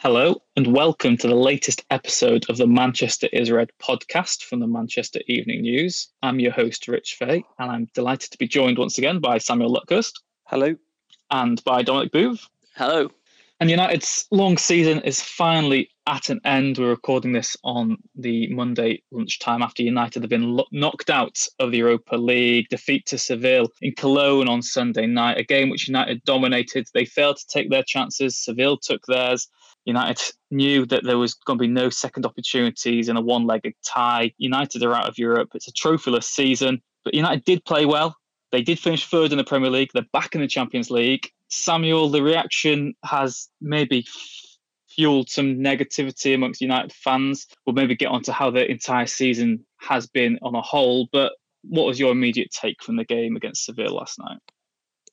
Hello, and welcome to the latest episode of the Manchester is Red podcast from the Manchester Evening News. I'm your host, Rich Fay, and I'm delighted to be joined once again by Samuel Luckhurst. Hello. And by Dominic Booth. Hello. And United's long season is finally at an end. We're recording this on the Monday lunchtime after United have been lo- knocked out of the Europa League, defeat to Seville in Cologne on Sunday night, a game which United dominated. They failed to take their chances, Seville took theirs. United knew that there was going to be no second opportunities in a one legged tie. United are out of Europe. It's a trophyless season, but United did play well. They did finish third in the Premier League. They're back in the Champions League. Samuel, the reaction has maybe fueled some negativity amongst United fans. We'll maybe get on to how the entire season has been on a whole. But what was your immediate take from the game against Seville last night?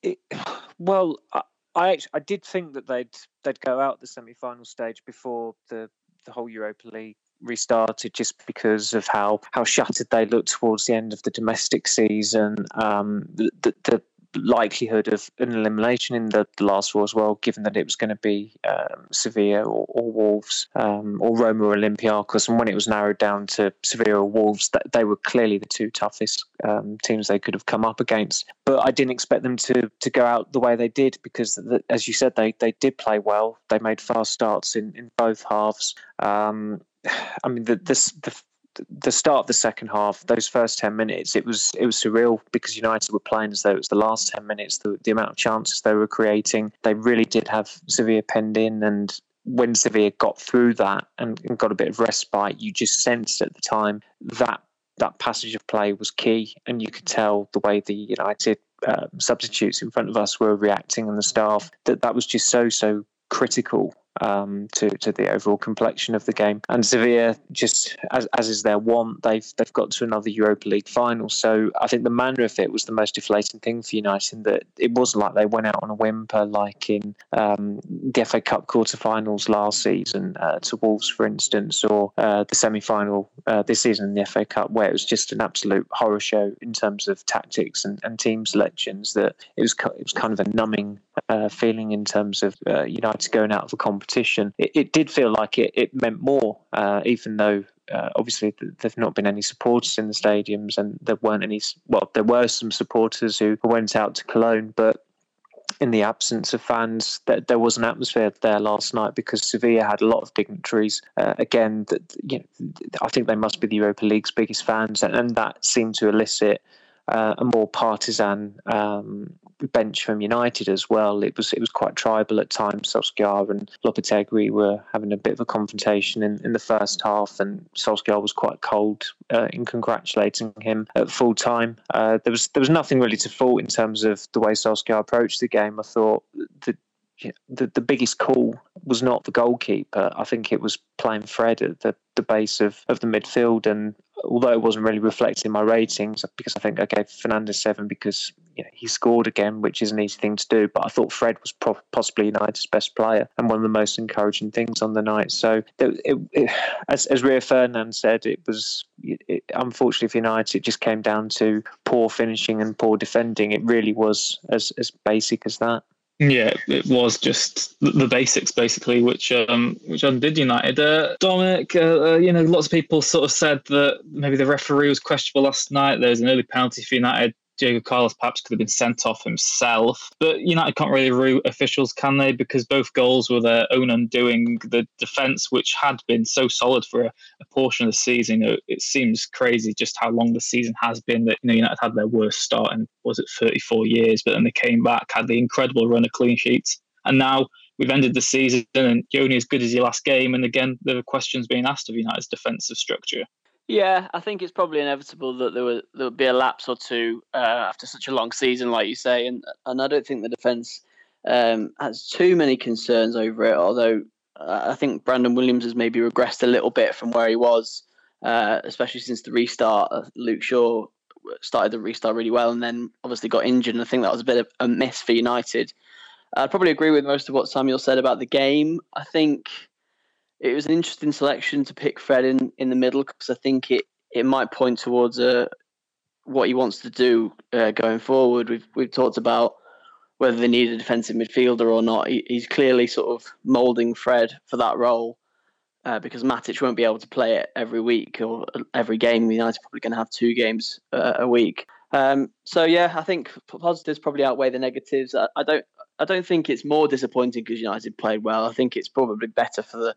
It, well, I, I actually I did think that they'd they'd go out the semi-final stage before the the whole Europa League restarted just because of how how shattered they looked towards the end of the domestic season. Um, the, the likelihood of an elimination in the, the last four as well, given that it was going to be um, Sevilla or, or Wolves um, or Roma or Olympiacos. And when it was narrowed down to Sevilla or Wolves, that they were clearly the two toughest um, teams they could have come up against. But I didn't expect them to to go out the way they did because, the, as you said, they they did play well. They made fast starts in, in both halves. Um, I mean, the, the, the the start of the second half, those first ten minutes, it was it was surreal because United were playing as though it was the last ten minutes. The, the amount of chances they were creating, they really did have Sevilla penned in, and when Sevilla got through that and, and got a bit of respite, you just sensed at the time that that passage of play was key, and you could tell the way the United um, substitutes in front of us were reacting and the staff that that was just so so critical um, to to the overall complexion of the game. And Sevilla, just as, as is their want, they've they've got to another Europa League final. So I think the manner of it was the most deflating thing for United. In that it wasn't like they went out on a whimper, like in um, the FA Cup quarter-finals last season uh, to Wolves, for instance, or uh, the semi-final uh, this season in the FA Cup, where it was just an absolute horror show in terms of tactics and, and team selections. That it was it was kind of a numbing uh, feeling in terms of uh, United going out of a competition competition, it, it did feel like it, it meant more, uh, even though uh, obviously there've not been any supporters in the stadiums and there weren't any, well, there were some supporters who went out to Cologne, but in the absence of fans, there was an atmosphere there last night because Sevilla had a lot of dignitaries. Uh, again, you know, I think they must be the Europa League's biggest fans, and, and that seemed to elicit uh, a more partisan um, bench from United as well. It was it was quite tribal at times. Solskjaer and Lopetegui were having a bit of a confrontation in, in the first half, and Solskjaer was quite cold uh, in congratulating him at full time. Uh, there was there was nothing really to fault in terms of the way Solskjaer approached the game. I thought the the, the biggest call was not the goalkeeper. I think it was playing Fred at the, the base of, of the midfield. And although it wasn't really reflected in my ratings, because I think I gave Fernandes seven because you know, he scored again, which is an easy thing to do. But I thought Fred was pro- possibly United's best player and one of the most encouraging things on the night. So, it, it, it, as, as Rio Ferdinand said, it was unfortunately for United, it just came down to poor finishing and poor defending. It really was as, as basic as that. Yeah, it was just the basics basically, which um, which undid United. Uh, Dominic, uh, uh, you know, lots of people sort of said that maybe the referee was questionable last night. There was an early penalty for United. Diego Carlos perhaps could have been sent off himself. But United can't really root officials, can they? Because both goals were their own undoing. The defence, which had been so solid for a, a portion of the season, know, it seems crazy just how long the season has been. That you know, United had their worst start in was it 34 years, but then they came back, had the incredible run of clean sheets, and now we've ended the season and you're only as good as your last game. And again, there are questions being asked of United's defensive structure. Yeah, I think it's probably inevitable that there would there will be a lapse or two uh, after such a long season, like you say, and and I don't think the defence um, has too many concerns over it. Although uh, I think Brandon Williams has maybe regressed a little bit from where he was, uh, especially since the restart. Luke Shaw started the restart really well and then obviously got injured. And I think that was a bit of a miss for United. I'd probably agree with most of what Samuel said about the game. I think it was an interesting selection to pick Fred in, in the middle because I think it, it might point towards uh, what he wants to do uh, going forward. We've we've talked about whether they need a defensive midfielder or not. He, he's clearly sort of moulding Fred for that role uh, because Matic won't be able to play it every week or every game. United's probably going to have two games uh, a week. Um, so yeah, I think positives probably outweigh the negatives. I, I don't I don't think it's more disappointing because United played well. I think it's probably better for the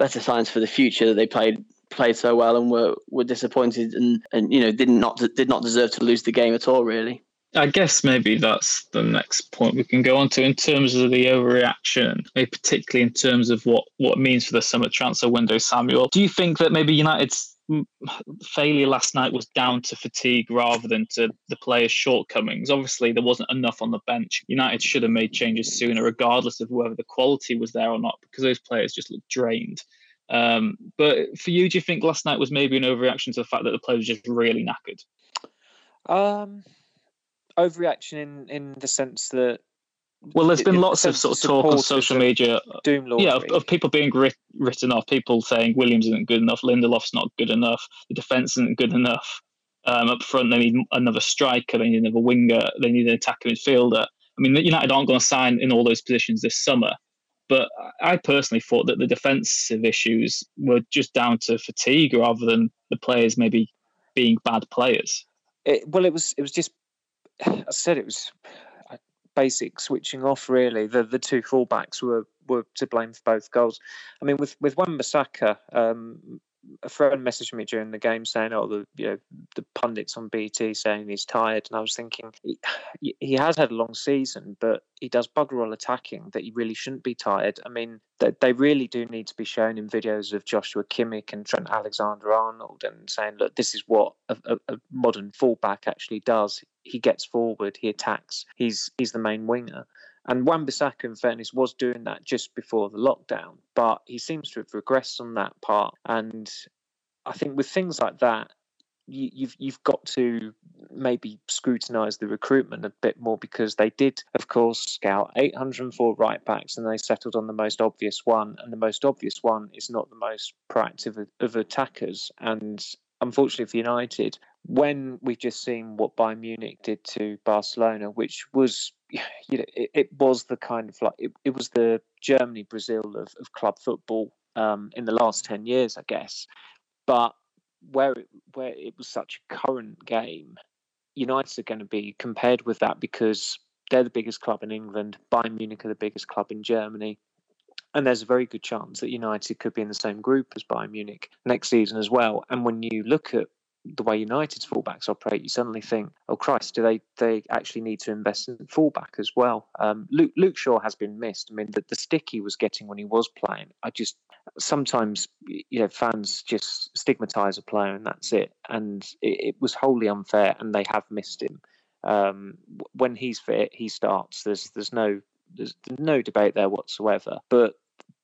better signs for the future that they played played so well and were were disappointed and and you know did not not did not deserve to lose the game at all really. I guess maybe that's the next point we can go on to in terms of the overreaction, maybe particularly in terms of what what it means for the summer transfer window. Samuel, do you think that maybe United's failure last night was down to fatigue rather than to the players' shortcomings? Obviously, there wasn't enough on the bench. United should have made changes sooner, regardless of whether the quality was there or not, because those players just looked drained. Um, but for you, do you think last night was maybe an overreaction to the fact that the players were just really knackered? Um, overreaction in in the sense that well, there's been lots of sort of talk on social media, doom yeah, of, of, people being writ- written off, people saying Williams isn't good enough, Lindelof's not good enough, the defence isn't good enough. Um, up front, they need another striker, they need another winger, they need an attacking midfielder. I mean, United aren't going to sign in all those positions this summer. But I personally thought that the defensive issues were just down to fatigue rather than the players maybe being bad players. It, well, it was it was just I said it was basic switching off. Really, the the two fullbacks were were to blame for both goals. I mean, with with Wan-Bissaka, um, a friend messaged me during the game saying, "Oh, the you know the pundits on BT saying he's tired," and I was thinking he, he has had a long season, but he does bugger all attacking that he really shouldn't be tired. I mean, they, they really do need to be shown in videos of Joshua Kimmich and Trent Alexander-Arnold and saying, "Look, this is what a, a, a modern fullback actually does. He gets forward, he attacks. He's he's the main winger." And Wan Bissaka, in fairness, was doing that just before the lockdown, but he seems to have regressed on that part. And I think with things like that, you, have you've, you've got to maybe scrutinise the recruitment a bit more because they did, of course, scout 804 right backs and they settled on the most obvious one. And the most obvious one is not the most proactive of, of attackers. And unfortunately for United, when we've just seen what Bayern Munich did to Barcelona, which was, you know, it, it was the kind of like it, it was the Germany Brazil of, of club football um, in the last ten years, I guess. But where it, where it was such a current game, United are going to be compared with that because they're the biggest club in England. Bayern Munich are the biggest club in Germany. And there's a very good chance that United could be in the same group as Bayern Munich next season as well. And when you look at the way United's fullbacks operate, you suddenly think, "Oh Christ, do they they actually need to invest in fullback as well?" Um, Luke, Luke Shaw has been missed. I mean, the, the stick he was getting when he was playing, I just sometimes you know fans just stigmatise a player and that's it, and it, it, was wholly unfair, and they have missed him. Um, when he's fit, he starts. There's there's no there's no debate there whatsoever. But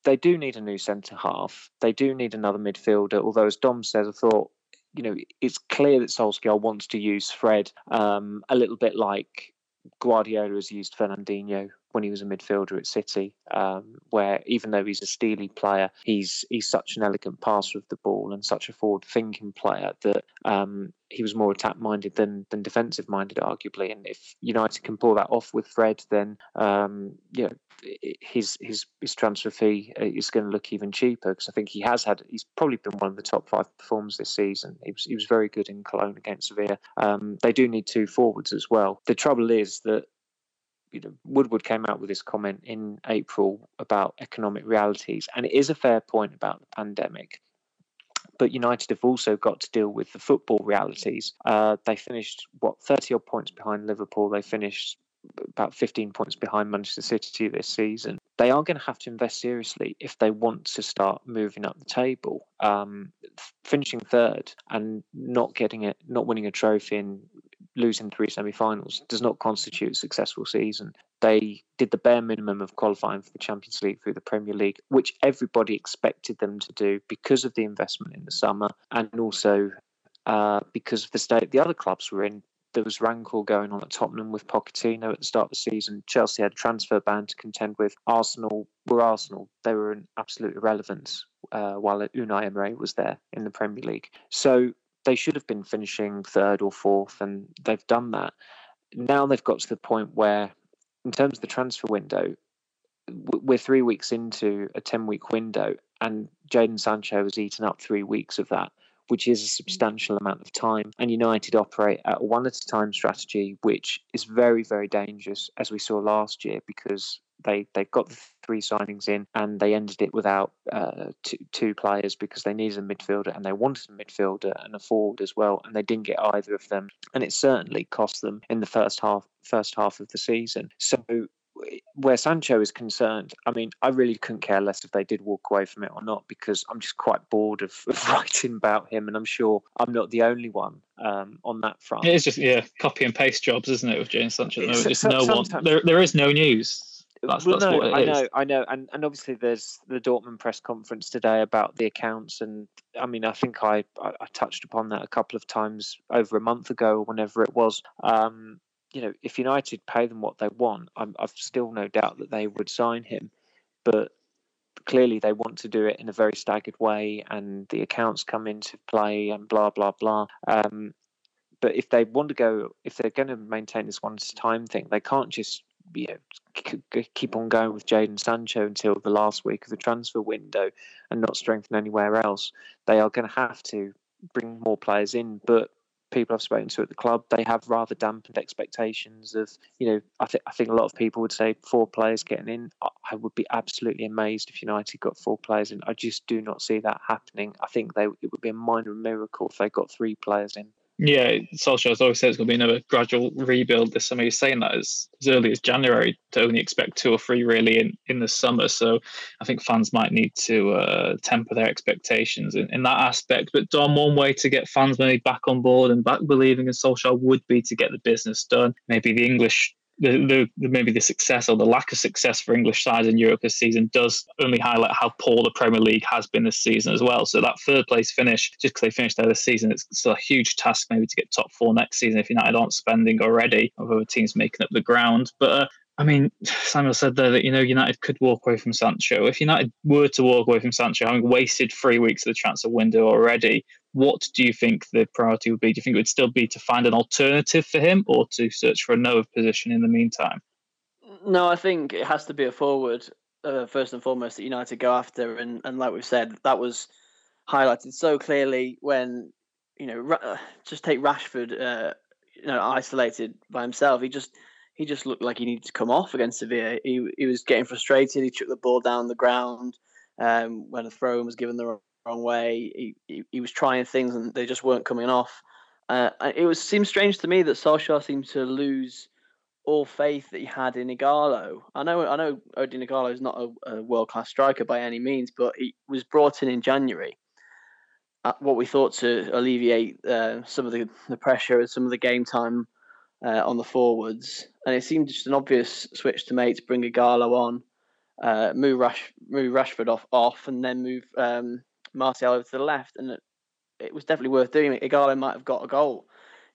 they do need a new centre half. They do need another midfielder. Although, as Dom says, I thought you know it's clear that Solskjaer wants to use Fred um, a little bit like Guardiola has used Fernandinho when he was a midfielder at City, um, where even though he's a steely player, he's he's such an elegant passer of the ball and such a forward-thinking player that um, he was more attack-minded than than defensive-minded, arguably. And if United can pull that off with Fred, then um, know his his his transfer fee is going to look even cheaper because I think he has had he's probably been one of the top five performers this season. He was he was very good in Cologne against Sevilla. Um, they do need two forwards as well. The trouble is that you know, Woodward came out with this comment in April about economic realities, and it is a fair point about the pandemic. But United have also got to deal with the football realities. Uh, they finished what thirty odd points behind Liverpool. They finished about 15 points behind Manchester City this season. They are going to have to invest seriously if they want to start moving up the table. Um, finishing third and not getting it, not winning a trophy in losing three semi-finals does not constitute a successful season. They did the bare minimum of qualifying for the Champions League through the Premier League, which everybody expected them to do because of the investment in the summer and also uh, because of the state the other clubs were in. There was rancor going on at Tottenham with Pochettino at the start of the season. Chelsea had a transfer ban to contend with. Arsenal were Arsenal. They were an absolute irrelevance uh, while Unai Emery was there in the Premier League. So they should have been finishing third or fourth, and they've done that. Now they've got to the point where, in terms of the transfer window, we're three weeks into a 10 week window, and Jadon Sancho has eaten up three weeks of that, which is a substantial amount of time. And United operate at a one at a time strategy, which is very, very dangerous, as we saw last year, because they they got the three signings in and they ended it without uh, two, two players because they needed a midfielder and they wanted a midfielder and a forward as well and they didn't get either of them and it certainly cost them in the first half first half of the season so where Sancho is concerned, I mean, I really couldn't care less if they did walk away from it or not because I'm just quite bored of, of writing about him, and I'm sure I'm not the only one um, on that front. It is just yeah, copy and paste jobs, isn't it, with Jadon Sancho? No, it's no one. There, there is no news. That's, well, that's no, I know, I know, and and obviously there's the Dortmund press conference today about the accounts, and I mean, I think I I, I touched upon that a couple of times over a month ago or whenever it was. Um, you know, if United pay them what they want, I'm, I've still no doubt that they would sign him, but clearly they want to do it in a very staggered way, and the accounts come into play, and blah blah blah. Um, but if they want to go, if they're going to maintain this one time thing, they can't just you know, keep on going with Jadon Sancho until the last week of the transfer window and not strengthen anywhere else. They are going to have to bring more players in, but people I've spoken to at the club, they have rather dampened expectations of, you know, I think I think a lot of people would say four players getting in. I would be absolutely amazed if United got four players in. I just do not see that happening. I think they it would be a minor miracle if they got three players in. Yeah, Solskjaer has always said it's going to be another gradual rebuild this summer. He's saying that as, as early as January to only expect two or three really in, in the summer. So I think fans might need to uh, temper their expectations in, in that aspect. But Dom, one way to get fans maybe back on board and back believing in Solskjaer would be to get the business done. Maybe the English the, the, maybe the success or the lack of success for English sides in Europe this season does only highlight how poor the Premier League has been this season as well. So that third place finish, just because they finished there this season, it's still a huge task maybe to get top four next season if United aren't spending already, of other teams making up the ground. But uh, I mean, Samuel said there that you know United could walk away from Sancho. If United were to walk away from Sancho, having wasted three weeks of the transfer window already, what do you think the priority would be? Do you think it would still be to find an alternative for him, or to search for another position in the meantime? No, I think it has to be a forward uh, first and foremost that United go after, and and like we've said, that was highlighted so clearly when you know uh, just take Rashford, uh, you know, isolated by himself. He just he just looked like he needed to come off against Sevilla. He he was getting frustrated. He took the ball down the ground um, when a throw was given the wrong way. He, he, he was trying things and they just weren't coming off. Uh, it was seemed strange to me that Solskjaer seemed to lose all faith that he had in Ighalo. I know I know Odion Ighalo is not a, a world class striker by any means, but he was brought in in January. what we thought to alleviate uh, some of the, the pressure and some of the game time uh, on the forwards, and it seemed just an obvious switch to make to bring Ighalo on, uh, move Rash move Rashford off off, and then move um, Martial over to the left, and it, it was definitely worth doing. Ighalo might have got a goal.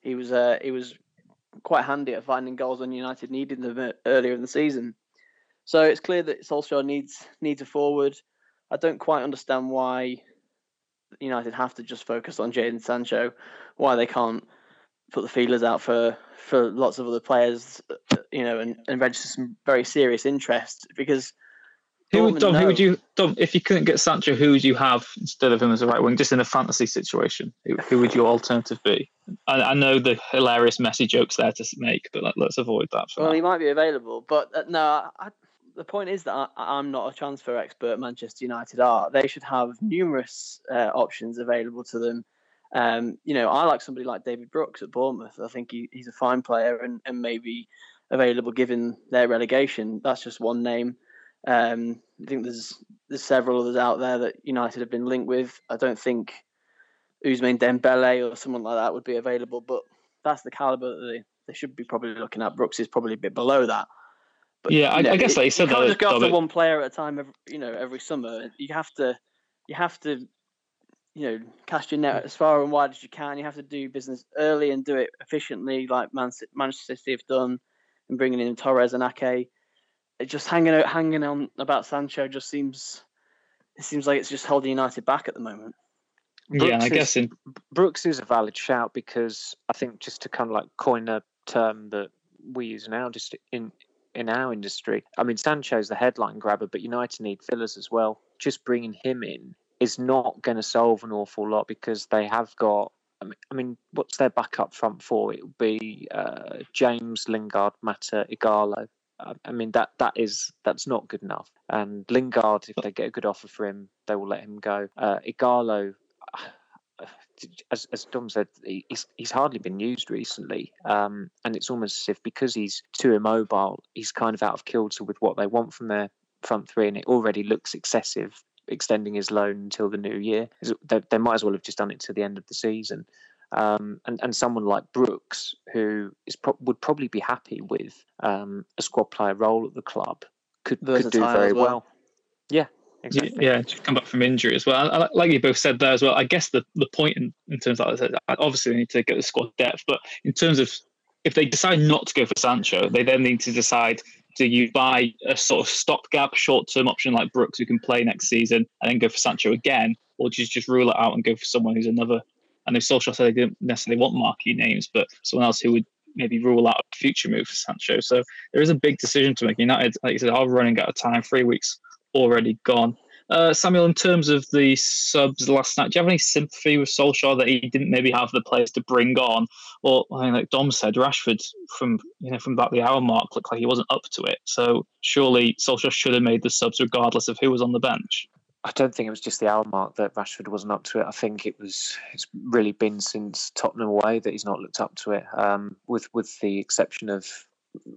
He was uh, he was quite handy at finding goals when United needed them uh, earlier in the season. So it's clear that Solskjaer needs needs a forward. I don't quite understand why United have to just focus on Jadon Sancho. Why they can't put the feelers out for for lots of other players, uh, you know, and, and register some very serious interest because who would, Dom, who would you, Dom, if you couldn't get Sancho, who would you have instead of him as a right wing, just in a fantasy situation? Who, who would your alternative be? I, I, know the hilarious Messi jokes there to make, but let, us avoid that. well, now. he might be available, but uh, no, I, the point is that I, am not a transfer expert. Manchester United are. They should have numerous uh, options available to them. Um, you know, I like somebody like David Brooks at Bournemouth. I think he, he's a fine player and, and maybe available given their relegation. That's just one name. Um, I think there's there's several others out there that United have been linked with. I don't think Ousmane Dembele or someone like that would be available, but that's the caliber that they, they should be probably looking at. Brooks is probably a bit below that. But yeah, I, know, I, guess like you said, you can't just go after one player at a time. Every, you know, every summer you have to, you have to, you know, cast your net mm. as far and wide as you can. You have to do business early and do it efficiently, like Man- Manchester City have done, and bringing in Torres and Ake. It just hanging out, hanging on about Sancho just seems, it seems like it's just holding United back at the moment. Brooks yeah, I guess in... Brooks is a valid shout because I think just to kind of like coin a term that we use now, just in in our industry. I mean, Sancho's the headline grabber, but United need fillers as well. Just bringing him in is not going to solve an awful lot because they have got. I mean, what's their backup front four? It would be uh, James, Lingard, Mata, Ighalo. I mean that that is that's not good enough. And Lingard, if they get a good offer for him, they will let him go. Uh, Ighalo, as, as Dom said, he's, he's hardly been used recently. Um, and it's almost as if because he's too immobile, he's kind of out of kilter with what they want from their front three. And it already looks excessive, extending his loan until the new year. They, they might as well have just done it to the end of the season. Um, and, and someone like Brooks, who is pro- would probably be happy with um, a squad player role at the club, could, could do very well. well. Yeah, Exactly. Yeah, to come back from injury as well. I, like you both said there as well. I guess the, the point in, in terms of that, obviously they need to get the squad depth, but in terms of if they decide not to go for Sancho, they then need to decide do you buy a sort of stopgap short term option like Brooks who can play next season and then go for Sancho again, or do you just rule it out and go for someone who's another? I know Solskjaer said they didn't necessarily want marquee names, but someone else who would maybe rule out a future move for Sancho. So there is a big decision to make. United, like you said, are running out of time. Three weeks already gone. Uh, Samuel, in terms of the subs last night, do you have any sympathy with Solskjaer that he didn't maybe have the players to bring on? Or, I mean, like Dom said, Rashford from you know from about the hour mark looked like he wasn't up to it. So surely Solskjaer should have made the subs regardless of who was on the bench. I don't think it was just the hour mark that Rashford wasn't up to it. I think it was it's really been since Tottenham away that he's not looked up to it. Um, with with the exception of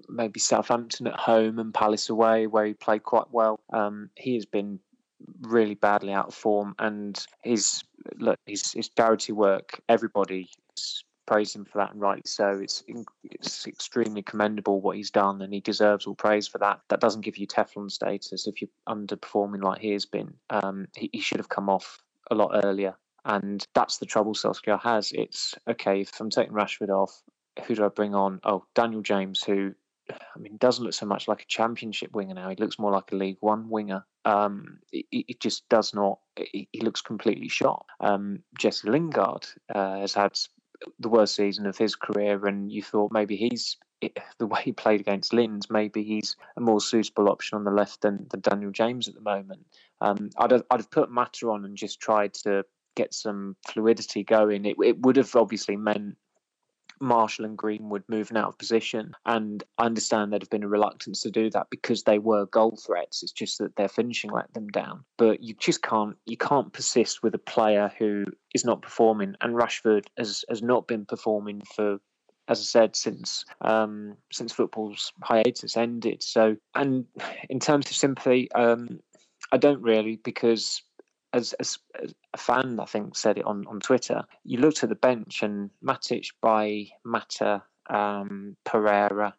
maybe Southampton at home and Palace away, where he played quite well. Um, he has been really badly out of form, and his look, his, his charity work, everybody praise him for that, and rightly so. It's it's extremely commendable what he's done, and he deserves all praise for that. That doesn't give you Teflon status if you're underperforming like he has been. Um, he, he should have come off a lot earlier, and that's the trouble Solskjaer has. It's okay if I'm taking Rashford off. Who do I bring on? Oh, Daniel James, who I mean, doesn't look so much like a championship winger now. He looks more like a League One winger. Um, it, it, just does not. He looks completely shot. Um, Jesse Lingard uh, has had the worst season of his career, and you thought maybe he's the way he played against Linz, maybe he's a more suitable option on the left than, than Daniel James at the moment. Um, I'd have, I'd have put Mata on and just tried to get some fluidity going. It, it would have obviously meant Martial and Greenwood moving out of position. And I understand there'd have been a reluctance to do that because they were goal threats. It's just that their finishing let them down. But you just can't you can't persist with a player who is not performing. And Rashford has, has not been performing for as I said, since um, since football's hiatus ended. So, and in terms of sympathy, um, I don't really because as, as, a fan, I think, said it on, on Twitter, you looked at the bench and Matic by Mata, um, Pereira.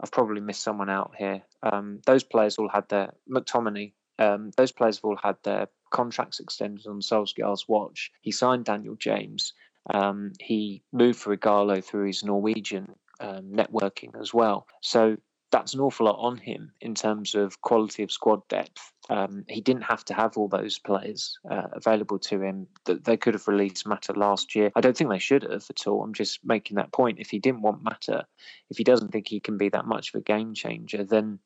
I've probably missed someone out here. Um, those players all had their McTominay. Um, those players have all had their contracts extended on Solskjaer's watch. He signed Daniel James. Um, he moved for Ighalo through his Norwegian um, networking as well. So that's an awful lot on him in terms of quality of squad depth. Um, he didn't have to have all those players uh, available to him. That they could have released Mata last year. I don't think they should have at all. I'm just making that point. If he didn't want Mata, if he doesn't think he can be that much of a game changer, then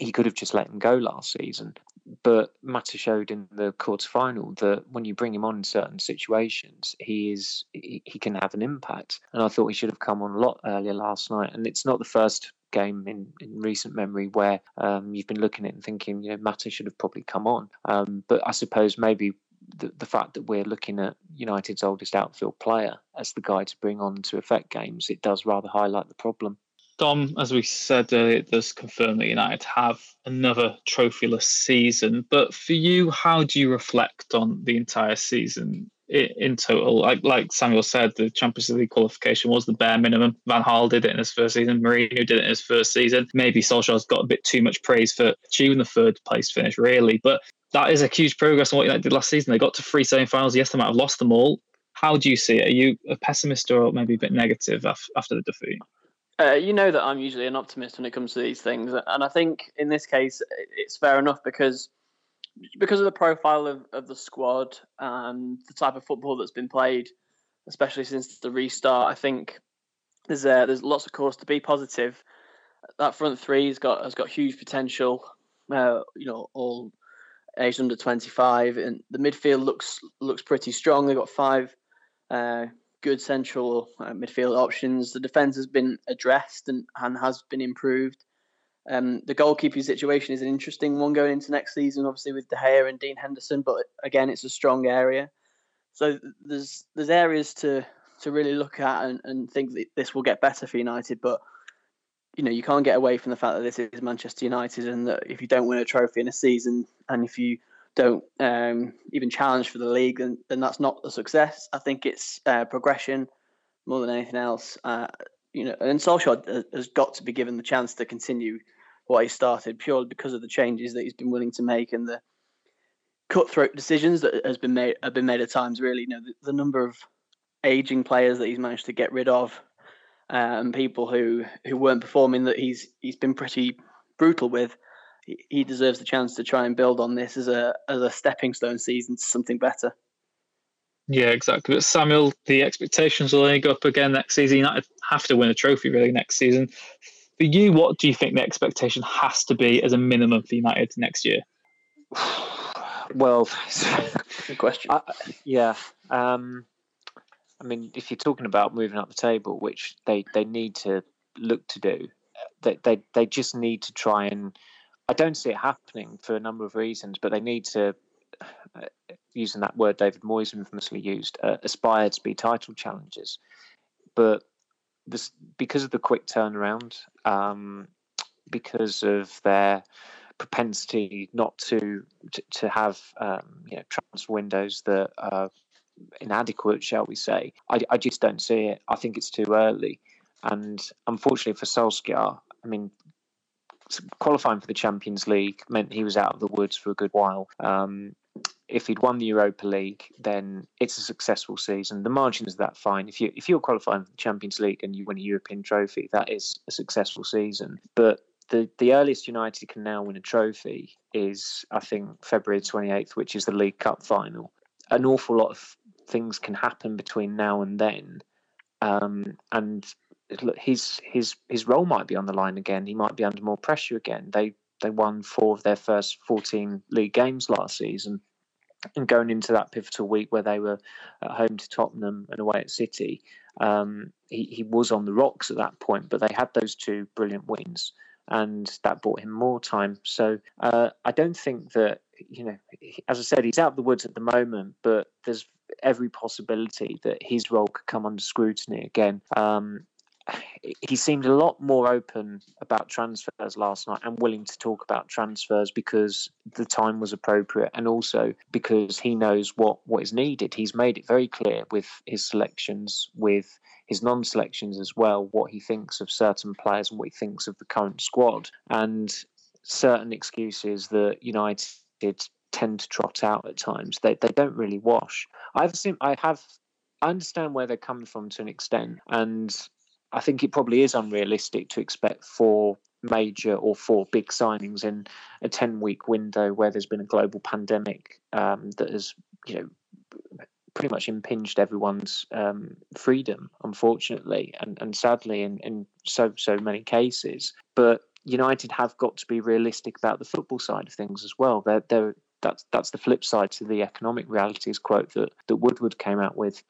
he could have just let him go last season. But Mata showed in the quarter final that when you bring him on in certain situations, he is he, he can have an impact. And I thought he should have come on a lot earlier last night. And it's not the first game in, in recent memory where um, you've been looking at and thinking, you know, Mata should have probably come on. Um, but I suppose maybe the, the fact that we're looking at United's oldest outfield player as the guy to bring on to affect games, it does rather highlight the problem. Dom, as we said earlier, it does confirm that United have another trophyless season. But for you, how do you reflect on the entire season? in total. Like like Samuel said, the Champions League qualification was the bare minimum. Van Gaal did it in his first season. Mourinho did it in his first season. Maybe Solskjaer's got a bit too much praise for achieving the third place finish, really. But that is a huge progress on what United did last season. They got to three semi-finals. Yes, they might have lost them all. How do you see it? Are you a pessimist or maybe a bit negative after the defeat? Uh, you know that I'm usually an optimist when it comes to these things, and I think in this case it's fair enough because because of the profile of, of the squad and the type of football that's been played, especially since the restart. I think there's uh, there's lots of cause to be positive. That front three has got has got huge potential. Uh, you know, all aged under 25, and the midfield looks looks pretty strong. They've got five uh, good central uh, midfield options. The defence has been addressed and, and has been improved. Um, the goalkeeping situation is an interesting one going into next season, obviously with De Gea and Dean Henderson, but again, it's a strong area. So there's there's areas to to really look at and, and think that this will get better for United, but you know you can't get away from the fact that this is Manchester United, and that if you don't win a trophy in a season, and if you don't um, even challenge for the league, then, then that's not a success. I think it's uh, progression more than anything else. Uh, you know, and Solskjaer has got to be given the chance to continue what he started purely because of the changes that he's been willing to make and the cutthroat decisions that has been made have been made at times. Really, you know, the, the number of aging players that he's managed to get rid of, and um, people who who weren't performing that he's he's been pretty brutal with. He, he deserves the chance to try and build on this as a as a stepping stone season to something better. Yeah, exactly. But Samuel, the expectations will only go up again next season. United have to win a trophy really next season for you, what do you think the expectation has to be as a minimum for United next year? Well, good question. I, yeah, um, I mean, if you're talking about moving up the table, which they, they need to look to do, they, they they just need to try and. I don't see it happening for a number of reasons, but they need to, uh, using that word David Moyes infamously used, uh, aspire to be title challengers. But this because of the quick turnaround, um, because of their propensity not to to, to have um, you know transfer windows that are inadequate, shall we say? I, I just don't see it. I think it's too early, and unfortunately for Solskjaer, I mean. Qualifying for the Champions League meant he was out of the woods for a good while. Um, if he'd won the Europa League, then it's a successful season. The margin is that fine. If you if you're qualifying for the Champions League and you win a European trophy, that is a successful season. But the the earliest United can now win a trophy is I think February 28th, which is the League Cup final. An awful lot of things can happen between now and then, um, and his his his role might be on the line again. He might be under more pressure again. They they won four of their first 14 league games last season and going into that pivotal week where they were at home to Tottenham and away at City, um, he, he was on the rocks at that point, but they had those two brilliant wins, and that bought him more time. So uh, I don't think that you know, as I said, he's out of the woods at the moment, but there's every possibility that his role could come under scrutiny again. Um, he seemed a lot more open about transfers last night and willing to talk about transfers because the time was appropriate and also because he knows what, what is needed. He's made it very clear with his selections, with his non selections as well, what he thinks of certain players and what he thinks of the current squad. And certain excuses that United tend to trot out at times, they, they don't really wash. I've seen, I have I understand where they're coming from to an extent, and I think it probably is unrealistic to expect four major or four big signings in a 10 week window where there's been a global pandemic um, that has, you know, pretty much impinged everyone's um, freedom, unfortunately, and, and sadly in, in so, so many cases. But United have got to be realistic about the football side of things as well. They're, they're, that's that's the flip side to the economic realities quote that, that Woodward came out with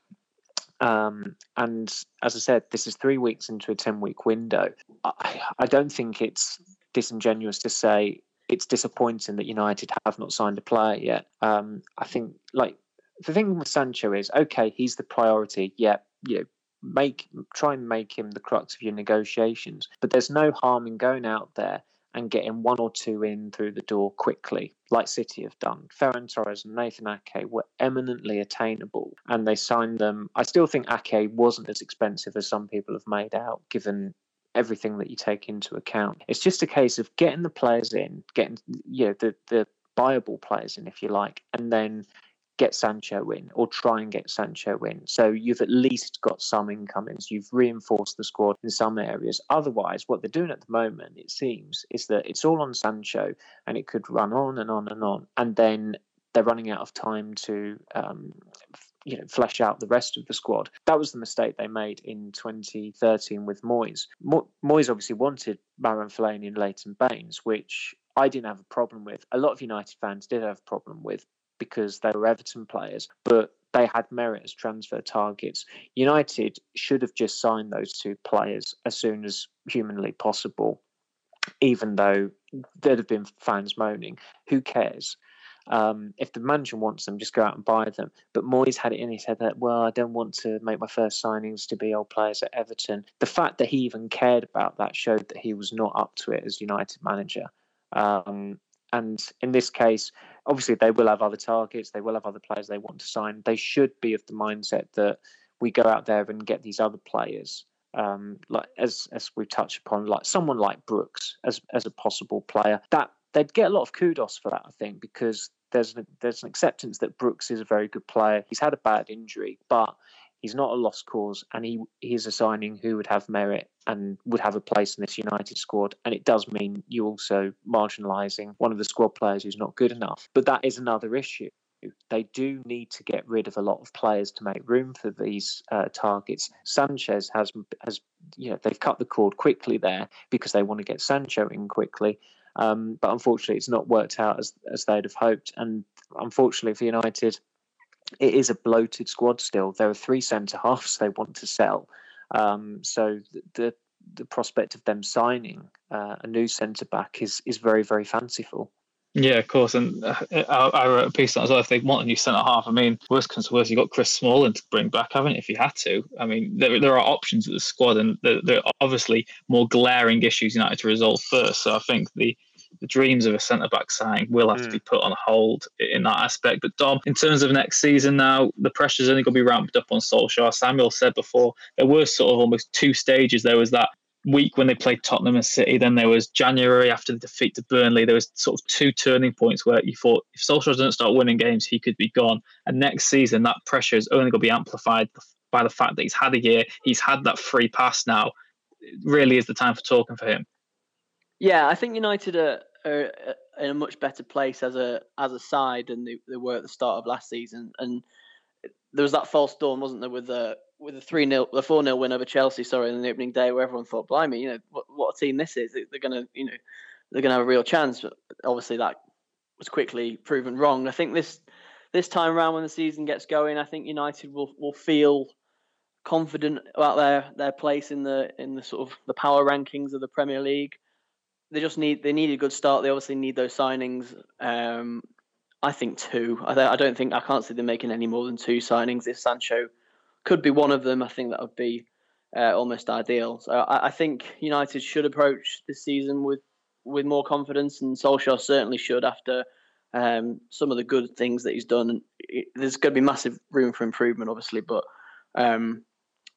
um, and as I said, this is three weeks into a 10 week window. I, I don't think it's disingenuous to say it's disappointing that United have not signed a player yet. Um, I think, like, the thing with Sancho is okay, he's the priority. Yeah, you know, make try and make him the crux of your negotiations. But there's no harm in going out there and getting one or two in through the door quickly, like City have done. Ferran Torres and Nathan Ake were eminently attainable, and they signed them. I still think Ake wasn't as expensive as some people have made out, given everything that you take into account. It's just a case of getting the players in, getting you know the the viable players in, if you like, and then get Sancho in or try and get Sancho in. So you've at least got some incomings. You've reinforced the squad in some areas. Otherwise, what they're doing at the moment, it seems, is that it's all on Sancho and it could run on and on and on. And then they're running out of time to um, you know flesh out the rest of the squad. That was the mistake they made in 2013 with Moyes. Mo- Moyes obviously wanted Marouane Fellaini and Leighton Baines, which I didn't have a problem with. A lot of United fans did have a problem with because they were Everton players, but they had merit as transfer targets. United should have just signed those two players as soon as humanly possible, even though there'd have been fans moaning. Who cares? Um, if the manager wants them, just go out and buy them. But Moyes had it in his head that, well, I don't want to make my first signings to be old players at Everton. The fact that he even cared about that showed that he was not up to it as United manager. Um, and in this case, obviously they will have other targets, they will have other players they want to sign. They should be of the mindset that we go out there and get these other players. Um, like as as we touched upon, like someone like Brooks as as a possible player, that they'd get a lot of kudos for that, I think, because there's an, there's an acceptance that Brooks is a very good player. He's had a bad injury, but he's not a lost cause, and he he's a signing who would have merit and would have a place in this United squad. And it does mean you also marginalising one of the squad players who's not good enough. But that is another issue. They do need to get rid of a lot of players to make room for these uh, targets. Sanchez has has you know they've cut the cord quickly there because they want to get Sancho in quickly. Um, but unfortunately, it's not worked out as as they'd have hoped. And unfortunately for United, it is a bloated squad still. There are three centre halves they want to sell. Um, so the the prospect of them signing uh, a new centre back is is very very fanciful. Yeah, of course. And uh, I, I, wrote a piece on as well. If they want a new centre half, I mean, worst comes to worst, you've got Chris Smalling to bring back, haven't you, if you had to? I mean, there, there are options at the squad, and there, there are obviously more glaring issues United to resolve first. So I think the the dreams of a centre back signing will have mm. to be put on hold in that aspect. But Dom, in terms of next season now, the pressure's only going to be ramped up on Solskjaer. Samuel said before there were sort of almost two stages. There was that week when they played Tottenham and City. Then there was January after the defeat to Burnley. There was sort of two turning points where you thought if Solskjaer doesn't start winning games, he could be gone. And next season, that pressure is only going to be amplified by the fact that he's had a year. He's had that free pass now. It really is the time for talking for him. Yeah, I think United are, are in a much better place as a as a side than they, they were at the start of last season. And there was that false dawn, wasn't there, with the with a three 0 the four 0 win over Chelsea, sorry, in the opening day, where everyone thought, "Blimey, you know what, what a team this is. They're gonna, you know, they're gonna have a real chance." But obviously, that was quickly proven wrong. I think this this time around, when the season gets going, I think United will will feel confident about their their place in the in the sort of the power rankings of the Premier League they just need they need a good start. They obviously need those signings. Um, I think two. I, I don't think I can't see them making any more than two signings. If Sancho could be one of them, I think that would be uh, almost ideal. So I, I, think United should approach this season with with more confidence, and Solskjaer certainly should after um, some of the good things that he's done. It, there's going to be massive room for improvement, obviously, but um,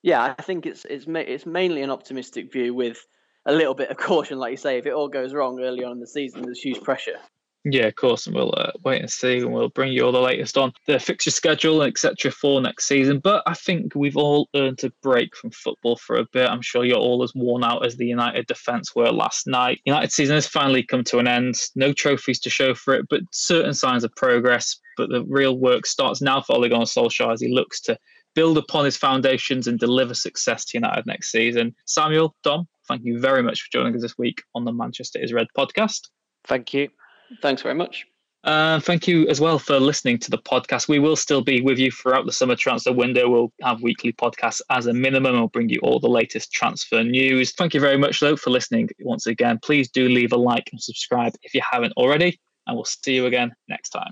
yeah, I think it's it's ma- it's mainly an optimistic view with a little bit of caution, like you say. If it all goes wrong early on in the season, there's huge pressure. Yeah, of course, and we'll uh, wait and see, and we'll bring you all the latest on the fixture schedule etc. for next season. But I think we've all earned a break from football for a bit. I'm sure you're all as worn out as the United defence were last night. United season has finally come to an end. No trophies to show for it, but certain signs of progress. But the real work starts now for Ole Gunnar Solskjaer as he looks to build upon his foundations and deliver success to United next season. Samuel, Dom, thank you very much for joining us this week on the Manchester is Red podcast. Thank you. Thanks very much. Uh, thank you as well for listening to the podcast. We will still be with you throughout the summer transfer window. We'll have weekly podcasts as a minimum. We'll bring you all the latest transfer news. Thank you very much, though, for listening once again. Please do leave a like and subscribe if you haven't already, and we'll see you again next time.